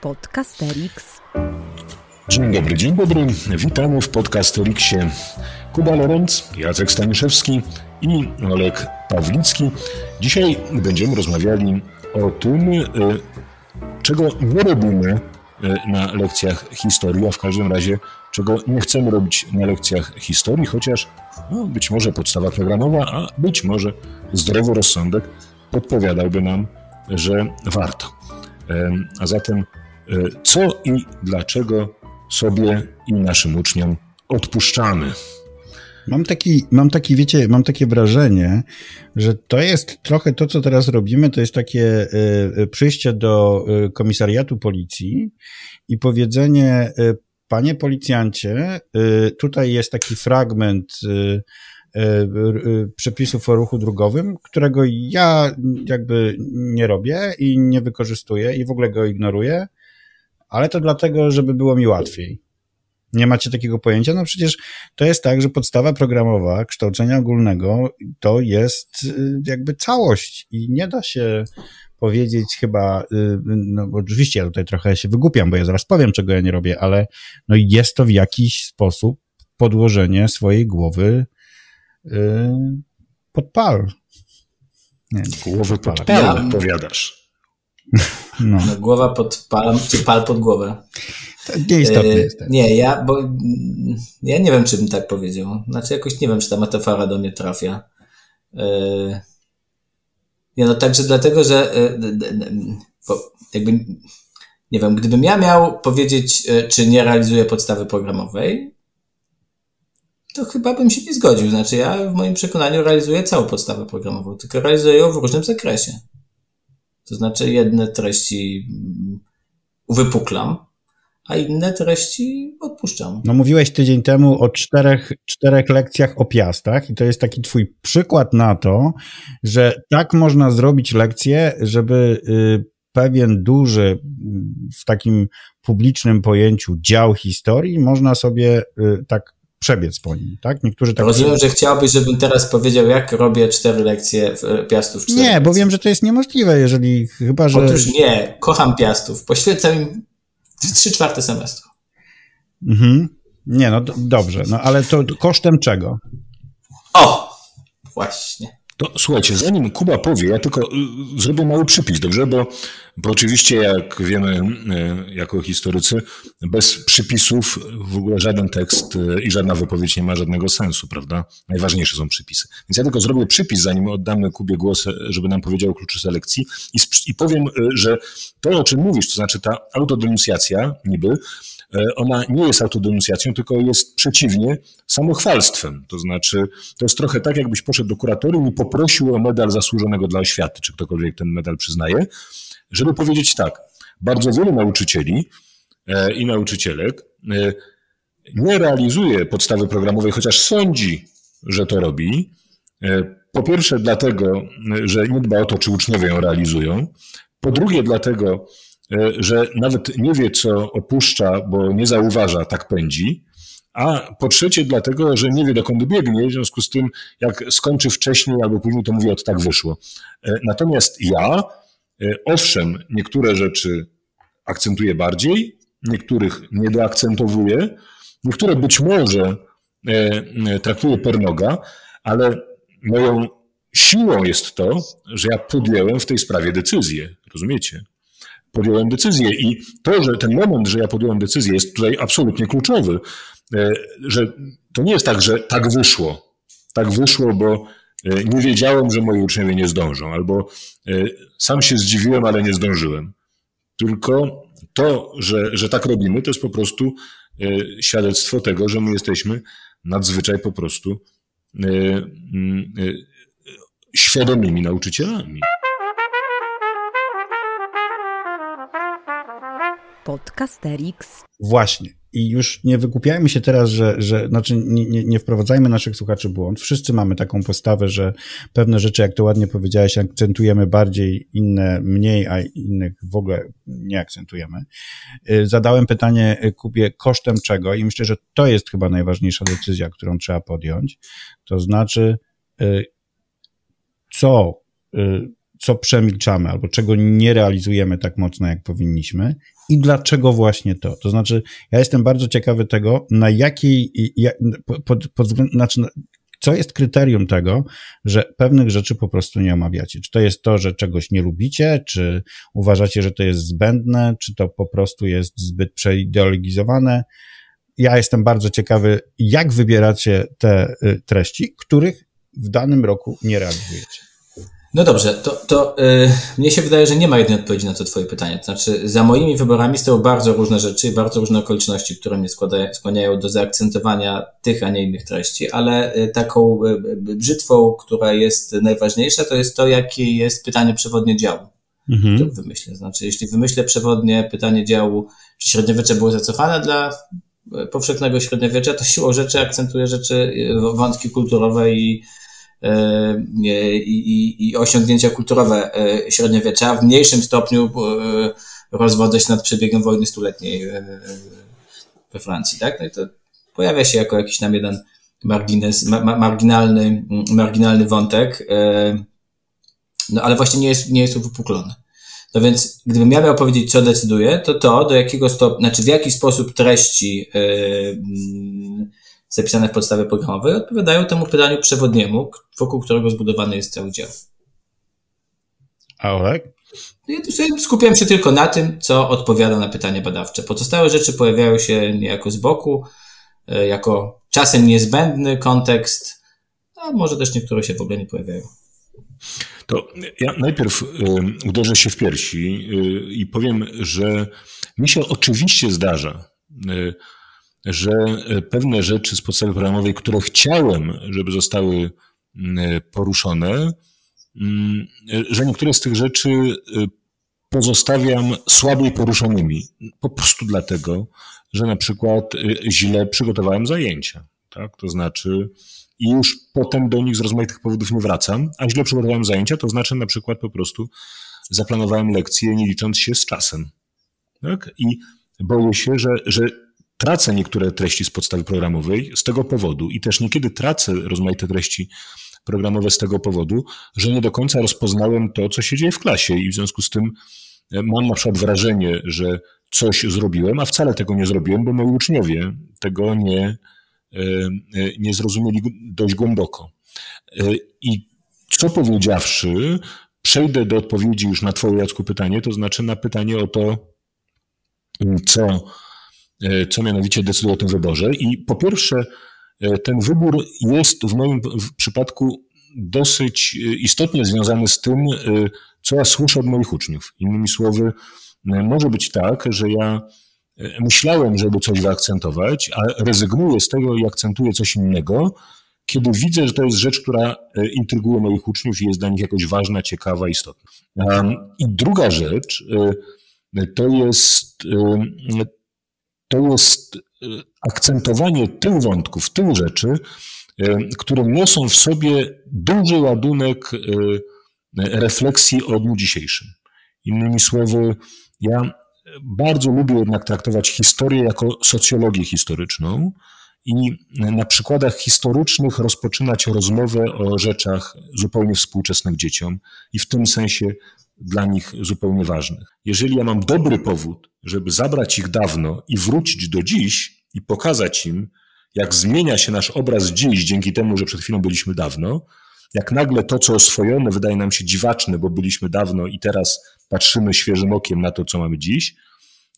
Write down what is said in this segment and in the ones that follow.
Podcasterix. Dzień dobry, dzień dobry. Witamy w Podcasterixie. Kuba Lorenz, Jacek Staniszewski i Olek Pawlicki. Dzisiaj będziemy rozmawiali o tym, e, czego nie robimy e, na lekcjach historii, a w każdym razie czego nie chcemy robić na lekcjach historii, chociaż no, być może podstawa programowa, a być może zdrowy rozsądek podpowiadałby nam, że warto. A zatem co i dlaczego sobie i naszym uczniom odpuszczamy? Mam taki, mam taki, wiecie, mam takie wrażenie, że to jest trochę to, co teraz robimy, to jest takie y, przyjście do komisariatu policji i powiedzenie, panie policjancie, tutaj jest taki fragment przepisów o ruchu drogowym, którego ja jakby nie robię i nie wykorzystuję i w ogóle go ignoruję, ale to dlatego, żeby było mi łatwiej. Nie macie takiego pojęcia? No przecież to jest tak, że podstawa programowa kształcenia ogólnego to jest y, jakby całość i nie da się powiedzieć chyba, y, no oczywiście ja tutaj trochę się wygłupiam, bo ja zaraz powiem, czego ja nie robię, ale no jest to w jakiś sposób podłożenie swojej głowy yy, pod pal. Nie, głowy pod pal, ja, powiadasz. No. no. Głowa pod pal, czy pal pod głowę. Nieistotne e, jest. Nie, ja, bo ja nie wiem, czy bym tak powiedział. Znaczy, jakoś nie wiem, czy ta metafora do mnie trafia. E, nie, no także dlatego, że e, jakby, nie wiem, gdybym ja miał powiedzieć, czy nie realizuję podstawy programowej, to chyba bym się nie zgodził. Znaczy, ja w moim przekonaniu realizuję całą podstawę programową, tylko realizuję ją w różnym zakresie. To znaczy, jedne treści mm, uwypuklam, a inne treści odpuszczam. No mówiłeś tydzień temu o czterech, czterech lekcjach o piastach i to jest taki twój przykład na to, że tak można zrobić lekcję, żeby y, pewien duży w takim publicznym pojęciu dział historii można sobie y, tak przebiec po nim, tak? Niektórzy tak Rozumiem, że chciałbyś, żebym teraz powiedział, jak robię cztery lekcje w Piastów. Nie, bo wiem, że to jest niemożliwe, jeżeli chyba, że... Otóż nie, kocham Piastów. Poświęcam im trzy czwarte semestru. Mhm. Nie, no dobrze, no ale to kosztem czego? O, właśnie. To słuchajcie, zanim Kuba powie, ja tylko y, zrobię mały przypis, dobrze? Bo, bo oczywiście, jak wiemy y, jako historycy, bez przypisów w ogóle żaden tekst y, i żadna wypowiedź nie ma żadnego sensu, prawda? Najważniejsze są przypisy. Więc ja tylko zrobię przypis, zanim oddamy Kubie głos, żeby nam powiedział o kluczu selekcji i, i powiem, że to, o czym mówisz, to znaczy ta autodenuncjacja niby, ona nie jest autodenuncjacją, tylko jest przeciwnie samochwalstwem. To znaczy, to jest trochę tak, jakbyś poszedł do kuratorium i poprosił o medal zasłużonego dla oświaty, czy ktokolwiek ten medal przyznaje, żeby powiedzieć tak, bardzo wielu nauczycieli e, i nauczycielek e, nie realizuje podstawy programowej, chociaż sądzi, że to robi. Po pierwsze, dlatego, że nie dba o to, czy uczniowie ją realizują. Po drugie, dlatego, E, że nawet nie wie, co opuszcza, bo nie zauważa, tak pędzi. A po trzecie, dlatego, że nie wie, dokąd biegnie, w związku z tym, jak skończy wcześniej albo później, to mówi, od tak wyszło. E, natomiast ja, e, owszem, niektóre rzeczy akcentuję bardziej, niektórych nie doakcentowuję, niektóre być może traktuję per noga, ale moją siłą jest to, że ja podjęłem w tej sprawie decyzję. Rozumiecie? Podjąłem decyzję. I to, że ten moment, że ja podjąłem decyzję, jest tutaj absolutnie kluczowy, e, że to nie jest tak, że tak wyszło. Tak wyszło, bo e, nie wiedziałem, że moi uczniowie nie zdążą, albo e, sam się zdziwiłem, ale nie zdążyłem. Tylko to, że, że tak robimy, to jest po prostu świadectwo tego, że my jesteśmy nadzwyczaj po prostu świadomymi nauczycielami. Podcasterix. Właśnie. I już nie wykupiajmy się teraz, że, że znaczy nie, nie, nie wprowadzajmy naszych słuchaczy w błąd. Wszyscy mamy taką postawę, że pewne rzeczy, jak to ładnie powiedziałeś, akcentujemy bardziej, inne mniej, a innych w ogóle nie akcentujemy. Y, zadałem pytanie y, Kubie, kosztem czego? I myślę, że to jest chyba najważniejsza decyzja, którą trzeba podjąć. To znaczy, y, co co przemilczamy albo czego nie realizujemy tak mocno, jak powinniśmy i dlaczego właśnie to. To znaczy, ja jestem bardzo ciekawy tego, na jakiej, jak, pod, pod znaczy, co jest kryterium tego, że pewnych rzeczy po prostu nie omawiacie? Czy to jest to, że czegoś nie lubicie, czy uważacie, że to jest zbędne, czy to po prostu jest zbyt przeideologizowane? Ja jestem bardzo ciekawy, jak wybieracie te y, treści, których w danym roku nie realizujecie. No dobrze, to, to yy, mnie się wydaje, że nie ma jednej odpowiedzi na to Twoje pytanie. To znaczy, za moimi wyborami stoją bardzo różne rzeczy i bardzo różne okoliczności, które mnie składają, skłaniają do zaakcentowania tych, a nie innych treści, ale yy, taką yy, brzytwą, która jest najważniejsza, to jest to, jakie jest pytanie przewodnie działu. Mhm. To wymyślę. Znaczy, jeśli wymyślę przewodnie pytanie działu, czy średniowiecze było zacofane dla powszechnego średniowiecza, to siłą rzeczy akcentuje rzeczy, wątki kulturowe i i, i, i osiągnięcia kulturowe e, średniowiecza. W mniejszym stopniu e, rozwodzę się nad przebiegiem wojny stuletniej we Francji, tak? No i to pojawia się jako jakiś tam jeden margines, ma, marginalny, marginalny wątek, no ale właśnie nie jest, nie jest uwypuklony. No więc, gdybym ja miał powiedzieć, co decyduje, to to, do jakiego stopnia, znaczy w jaki sposób treści zapisane w podstawie programowej odpowiadają temu pytaniu przewodniemu, wokół którego zbudowany jest cały dział. A Olek? Ja skupiam się tylko na tym, co odpowiada na pytanie badawcze. Pozostałe rzeczy pojawiają się niejako z boku, e, jako czasem niezbędny kontekst, a może też niektóre się w ogóle nie pojawiają. To ja najpierw uderzę się w piersi y, i powiem, że mi się oczywiście zdarza, y, że e, pewne rzeczy z podstawy programowej, które chciałem, żeby zostały e, poruszone, e, że niektóre z tych rzeczy pozostawiam słabiej poruszonymi. Po prostu dlatego, że na przykład źle przygotowałem zajęcia. Tak? To znaczy, i już potem do nich z rozmaitych powodów nie wracam, a źle przygotowałem zajęcia, to znaczy na przykład po prostu zaplanowałem lekcje nie licząc się z czasem. Tak? I boję się, że, że tracę niektóre treści z podstawy programowej z tego powodu i też niekiedy tracę rozmaite treści programowe z tego powodu, że nie do końca rozpoznałem to, co się dzieje w klasie i w związku z tym e, mam na przykład wrażenie, że coś zrobiłem, a wcale tego nie zrobiłem, bo moi uczniowie tego nie, e, e, nie zrozumieli dość głęboko. I co powiedziawszy, przejdę do odpowiedzi już na Twoje, Jacku, pytanie, to znaczy na pytanie o to, co co mianowicie decyduje o tym wyborze. I po pierwsze, e, ten wybór jest w moim przypadku dosyć e, istotnie związany z tym, co ja słyszę od moich uczniów. Innymi słowy, może być tak, że ja myślałem, żeby coś wyakcentować, a rezygnuję z tego i akcentuję coś innego, kiedy widzę, że to jest rzecz, która intryguje moich uczniów i jest dla nich jakoś ważna, ciekawa, istotna. I druga rzecz to jest to jest e, akcentowanie tych wątków, tych rzeczy, e, które niosą w sobie duży ładunek e, refleksji o dniu dzisiejszym. Innymi słowy, ja bardzo lubię jednak traktować historię jako socjologię historyczną i na przykładach historycznych rozpoczynać rozmowę o rzeczach zupełnie współczesnych dzieciom i w tym sensie dla nich zupełnie ważnych. Jeżeli ja mam dobry powód, żeby zabrać ich dawno i wrócić do dziś i pokazać im, jak zmienia się nasz obraz dziś dzięki temu, że przed chwilą byliśmy dawno, jak nagle to, co oswojone, wydaje nam się dziwaczne, bo byliśmy dawno i teraz patrzymy świeżym okiem na to, co mamy dziś,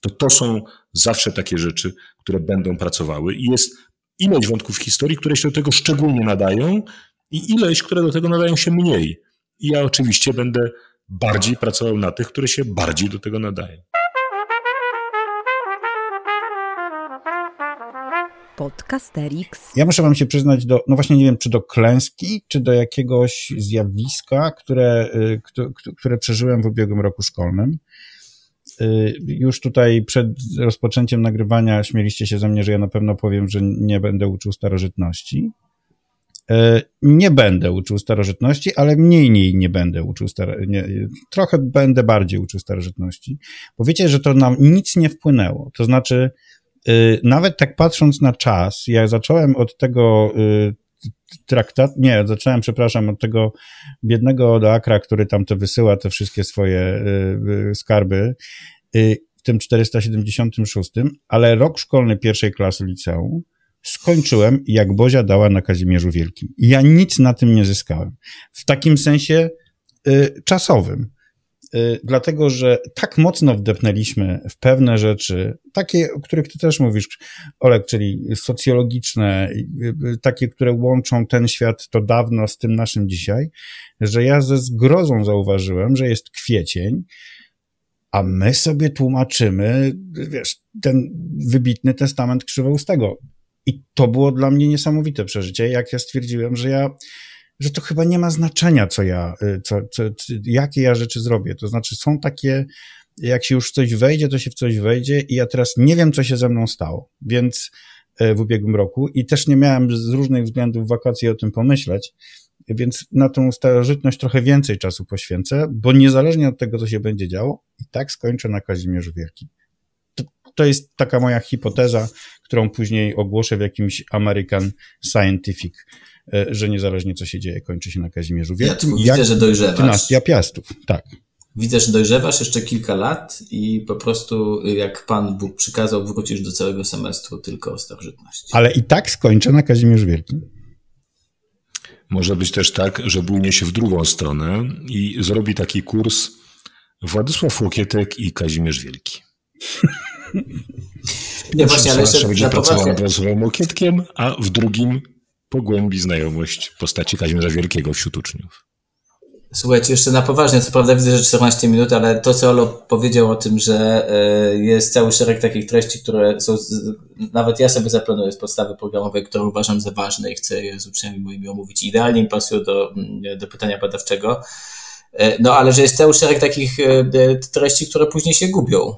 to to są zawsze takie rzeczy, które będą pracowały. I jest ileś wątków historii, które się do tego szczególnie nadają i ileś, które do tego nadają się mniej. I ja oczywiście będę bardziej pracował na tych, które się bardziej do tego nadają. Podcasterix. Ja muszę wam się przyznać do, no właśnie nie wiem, czy do klęski, czy do jakiegoś zjawiska, które, y, które przeżyłem w ubiegłym roku szkolnym. Y, już tutaj przed rozpoczęciem nagrywania śmieliście się ze mnie, że ja na pewno powiem, że nie będę uczył starożytności. E, nie będę uczył starożytności, ale mniej nie, nie będę uczył starożytności. Trochę będę bardziej uczył starożytności, bo wiecie, że to nam nic nie wpłynęło. To znaczy, e, nawet tak patrząc na czas, ja zacząłem od tego, e, traktat, nie, zacząłem, przepraszam, od tego biednego Odoakra, który tam to wysyła, te wszystkie swoje skarby, w tym 476, ale rok szkolny pierwszej klasy liceum skończyłem, jak Bozia dała na Kazimierzu Wielkim. Ja nic na tym nie zyskałem. W takim sensie y, czasowym. Y, dlatego, że tak mocno wdepnęliśmy w pewne rzeczy, takie, o których ty też mówisz, Olek, czyli socjologiczne, y, y, takie, które łączą ten świat to dawno z tym naszym dzisiaj, że ja ze zgrozą zauważyłem, że jest kwiecień, a my sobie tłumaczymy, wiesz, ten wybitny testament krzywoustego. I to było dla mnie niesamowite przeżycie, jak ja stwierdziłem, że ja, że to chyba nie ma znaczenia, co ja, y, co, co, jakie ja rzeczy zrobię. To znaczy, są takie, jak się już coś wejdzie, to się w coś wejdzie i ja teraz nie wiem, co się ze mną stało. Więc y, w ubiegłym roku i też nie miałem z różnych względów wakacji o tym pomyśleć, więc na tą starożytność trochę więcej czasu poświęcę, bo niezależnie od tego, co się będzie działo, i tak skończę na Kazimierzu Wielkim. To, jest taka moja hipoteza, którą później ogłoszę w jakimś American Scientific, e, że niezależnie co się dzieje, kończy się na Kazimierzu Wielkim. Ja widzę, że dojrzewasz. Dynastia Piastów, tak. Widzę, że dojrzewasz jeszcze kilka lat i po prostu jak Pan Bóg przykazał, wrócisz do całego semestru tylko o starożytności. Ale i tak skończę na Kazimierzu Wielkim. Może być też tak, że bujnie się w drugą stronę i zrobi taki kurs Władysław Łokietek i Kazimierz Wielki. Nie, właśnie, ale jeszcze będzie pracował nad Władysławem Łokietkiem, a w drugim pogłębi znajomość postaci Kazimierza Wielkiego wśród uczniów. Słuchajcie, jeszcze na poważnie, co prawda widzę, że 14 minut, ale to, co Olo powiedział o tym, że e, jest cały szereg takich treści, które są, nawet ja sobie zaplanuję z podstawy programowej, które uważam za ważne i chcę je z uczniami moimi omówić. Idealnie mi pasują do, mm, do pytania badawczego. E, no, ale że jest cały szereg takich e, treści, które później się gubią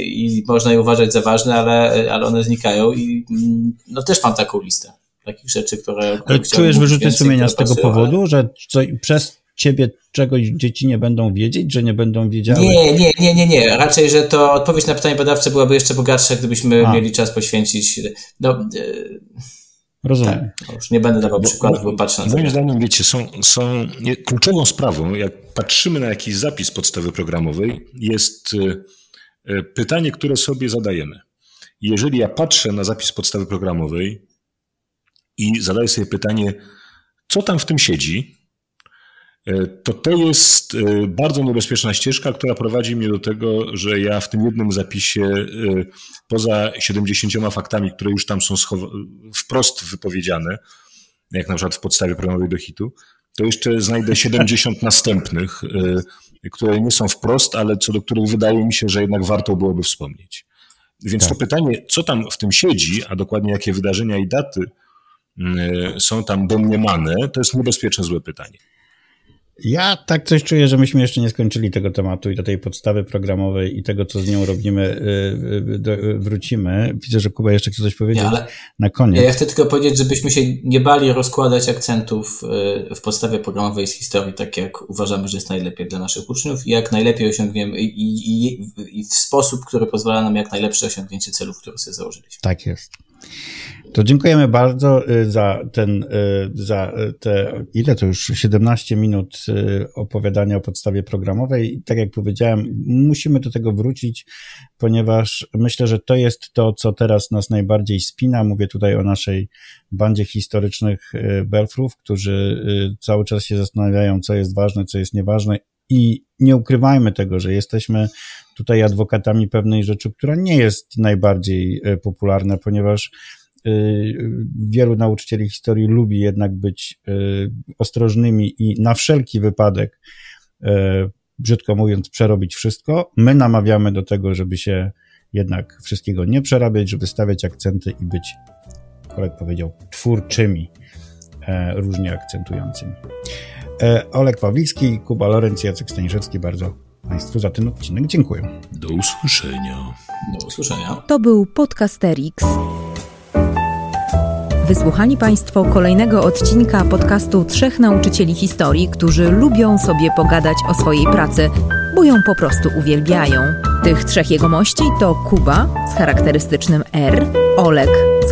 i można je uważać za ważne, ale, ale one znikają i mm, no też mam taką listę takich rzeczy, które... Ale czujesz wyrzuty sumienia z tego powodu, że co, przez ciebie czegoś dzieci nie będą wiedzieć, że nie będą wiedziały? Nie, nie, nie, nie, nie. Raczej, że to odpowiedź na pytanie badawcze byłaby jeszcze bogatsza, gdybyśmy A. mieli czas poświęcić. No, e, Rozumiem. Tak, już nie będę dawał przykładów, bo patrzę na Moim zdaniem, wiecie, są, są kluczową sprawą, jak patrzymy na jakiś zapis podstawy programowej, jest e, e, pytanie, które sobie zadajemy. Jeżeli ja patrzę na zapis podstawy programowej i zadaję sobie pytanie, co tam w tym siedzi, e, to to jest e, bardzo niebezpieczna ścieżka, która prowadzi mnie do tego, że ja w tym jednym zapisie, e, poza 70 faktami, które już tam są wprost wypowiedziane, jak na przykład w podstawie programowej do hitu, to jeszcze znajdę 70 następnych, które nie są wprost, ale co do których wydaje mi się, że jednak warto byłoby wspomnieć. Więc tak. to pytanie, co tam w tym siedzi, a dokładnie jakie wydarzenia i daty Y, są tam domniemane, to jest niebezpieczne złe pytanie. Ja tak coś czuję, że myśmy jeszcze nie skończyli tego tematu i do tej podstawy programowej i tego, co z nią robimy, y, y, wrócimy. Widzę, że Kuba jeszcze chce coś powiedzieć nie, na koniec. Ja chcę tylko powiedzieć, żebyśmy się nie bali rozkładać akcentów w podstawie programowej z historii, tak jak uważamy, że jest najlepiej dla naszych uczniów i jak najlepiej osiągniemy i, i, i w sposób, który pozwala nam jak najlepsze osiągnięcie celów, które sobie założyliśmy. Tak jest. To dziękujemy bardzo y, za ten, y, za te, ile to już 17 minut y, opowiadania o podstawie programowej. I tak jak powiedziałem, musimy do tego wrócić, ponieważ myślę, że to jest to, co teraz nas najbardziej spina. Mówię tutaj o naszej bandzie historycznych Belfrów, którzy cały czas się zastanawiają, co jest ważne, co jest nieważne i nie ukrywajmy tego, że jesteśmy tutaj adwokatami pewnej rzeczy, która nie jest najbardziej popularna, ponieważ Y, wielu nauczycieli historii lubi jednak być y, ostrożnymi i na wszelki wypadek, brzydko mówiąc, przerobić wszystko. My namawiamy do tego, żeby się jednak wszystkiego nie przerabiać, żeby stawiać akcenty i być, kolek powiedział, twórczymi, e, różnie akcentującymi. E, Olek Pawlicki, Kuba Lorenz, Jacek Staniszewski, bardzo Państwu za ten odcinek dziękuję. Do usłyszenia. Do usłyszenia. To był Podcasterix. Wysłuchali Państwo kolejnego odcinka podcastu Trzech Nauczycieli Historii, którzy lubią sobie pogadać o swojej pracy, bo ją po prostu uwielbiają. Tych trzech jegomości to Kuba z charakterystycznym R, Olek